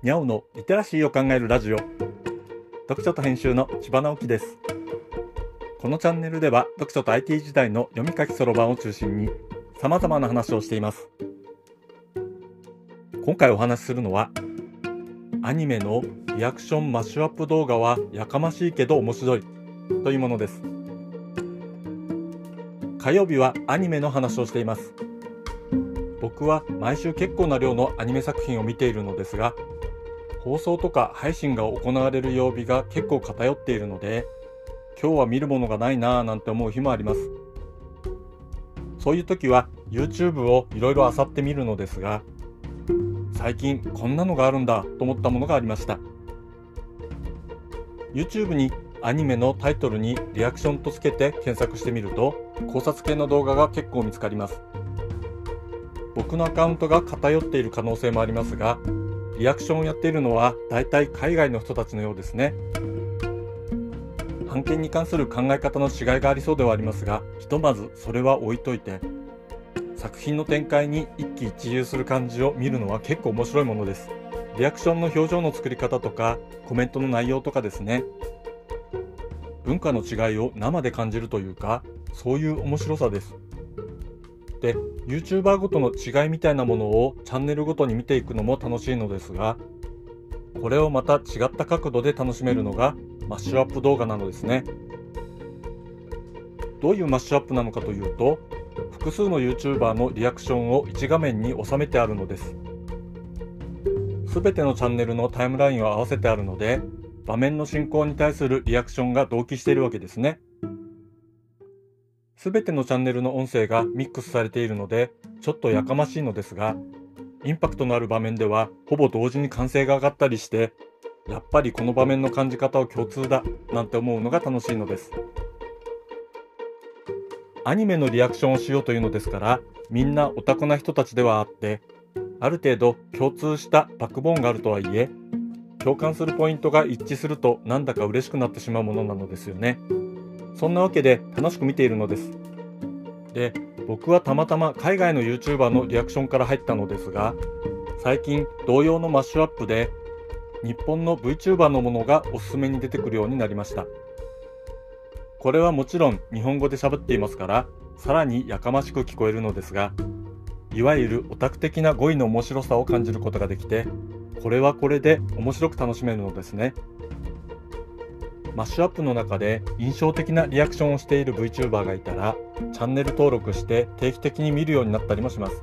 にゃおのリテラシーを考えるラジオ。読書と編集の千葉直樹です。このチャンネルでは読書と IT 時代の読み書きそろばんを中心に様々な話をしています。今回お話しするのはアニメのリアクションマッシュアップ動画はやかましいけど面白いというものです。火曜日はアニメの話をしています。僕は毎週結構な量のアニメ作品を見ているのですが放送とか配信が行われる曜日が結構偏っているので今日は見るものがないなぁなんて思う日もあります。そういう時は YouTube をいろいろ漁ってみるのですが最近こんなのがあるんだと思ったものがありました。YouTube にアニメのタイトルにリアクションとつけて検索してみると考察系の動画が結構見つかります。僕のアカウントが偏っている可能性もありますがリアクションをやっているのは大体海外の人たちのようですね。判権に関する考え方の違いがありそうではありますがひとまずそれは置いといて作品の展開に一喜一憂する感じを見るのは結構面白いものです。リアクションの表情の作り方とかコメントの内容とかですね。文化の違いを生で感じるというかそういう面白さです。YouTuber ごとの違いみたいなものをチャンネルごとに見ていくのも楽しいのですがこれをまた違った角度で楽しめるのがマッシュアップ動画なのですね。どういうマッシュアップなのかというと複数の YouTuber のリアクションを1画面に収めてあるのです。全てのチャンネルのタイムラインを合わせてあるので場面の進行に対するリアクションが同期しているわけですね。すべてのチャンネルの音声がミックスされているので、ちょっとやかましいのですが、インパクトのある場面ではほぼ同時に歓声が上がったりして、やっぱりこの場面の感じ方は共通だ、なんて思うのが楽しいのです。アニメのリアクションをしようというのですから、みんなオタクな人たちではあって、ある程度共通したバックボーンがあるとはいえ、共感するポイントが一致するとなんだか嬉しくなってしまうものなのですよね。そんなわけで楽しく見ているのです。で、僕はたまたま海外の YouTuber のリアクションから入ったのですが、最近同様のマッシュアップで日本の VTuber のものがおすすめに出てくるようになりました。これはもちろん日本語で喋っていますから、さらにやかましく聞こえるのですが、いわゆるオタク的な語彙の面白さを感じることができて、これはこれで面白く楽しめるのですね。マッシュアップの中で印象的なリアクションをしている VTuber がいたら、チャンネル登録して定期的に見るようになったりもします。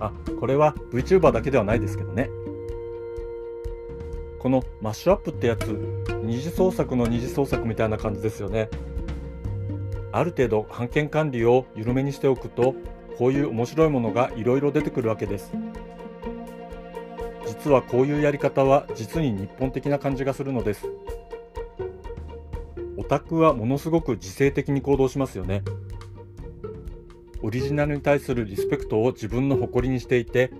あ、これは VTuber だけではないですけどね。このマッシュアップってやつ、二次創作の二次創作みたいな感じですよね。ある程度版権管理を緩めにしておくと、こういう面白いものがいろいろ出てくるわけです。実はこういうやり方は実に日本的な感じがするのです。オタクはものすごく自制的に行動しますよね。オリジナルに対するリスペクトを自分の誇りにしていて、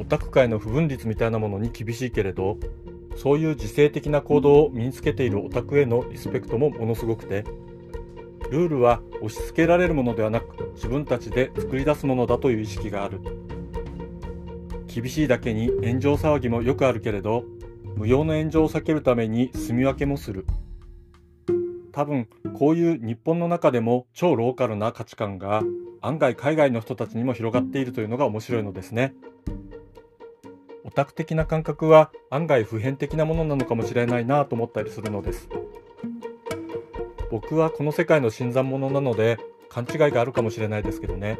オタク界の不分率みたいなものに厳しいけれど、そういう自制的な行動を身につけているオタクへのリスペクトもものすごくて、ルールは押し付けられるものではなく、自分たちで作り出すものだという意識がある。厳しいだけに炎上騒ぎもよくあるけれど、無用の炎上を避けるために住み分けもする。多分こういう日本の中でも超ローカルな価値観が案外海外の人たちにも広がっているというのが面白いのですね。オタク的な感覚は案外普遍的なものなのかもしれないなと思ったりするのです。僕はこの世界の新参者なので勘違いがあるかもしれないですけどね。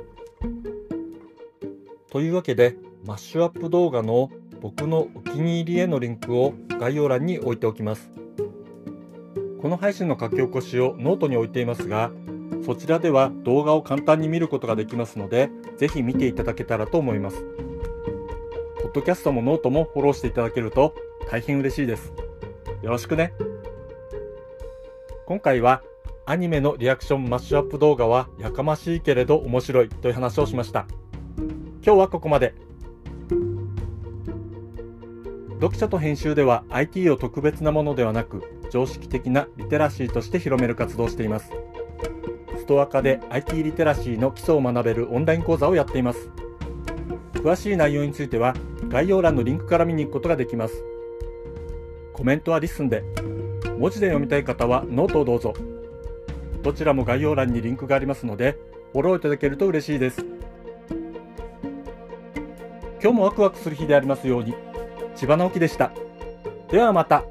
というわけでマッシュアップ動画の僕のお気に入りへのリンクを概要欄に置いておきます。この配信の書き起こしをノートに置いていますが、そちらでは動画を簡単に見ることができますので、ぜひ見ていただけたらと思います。ポッドキャストもノートもフォローしていただけると大変嬉しいです。よろしくね。今回はアニメのリアクションマッシュアップ動画はやかましいけれど面白いという話をしました。今日はここまで。読書と編集では IT を特別なものではなく常識的なリテラシーとして広める活動をしています。ストアカで IT リテラシーの基礎を学べるオンライン講座をやっています。詳しい内容については概要欄のリンクから見に行くことができます。コメントは LISTEN で、文字で読みたい方はノートをどうぞ。どちらも概要欄にリンクがありますので、フォローいただけると嬉しいです。今日もワクワクする日でありますように。千葉直樹でした。ではまた。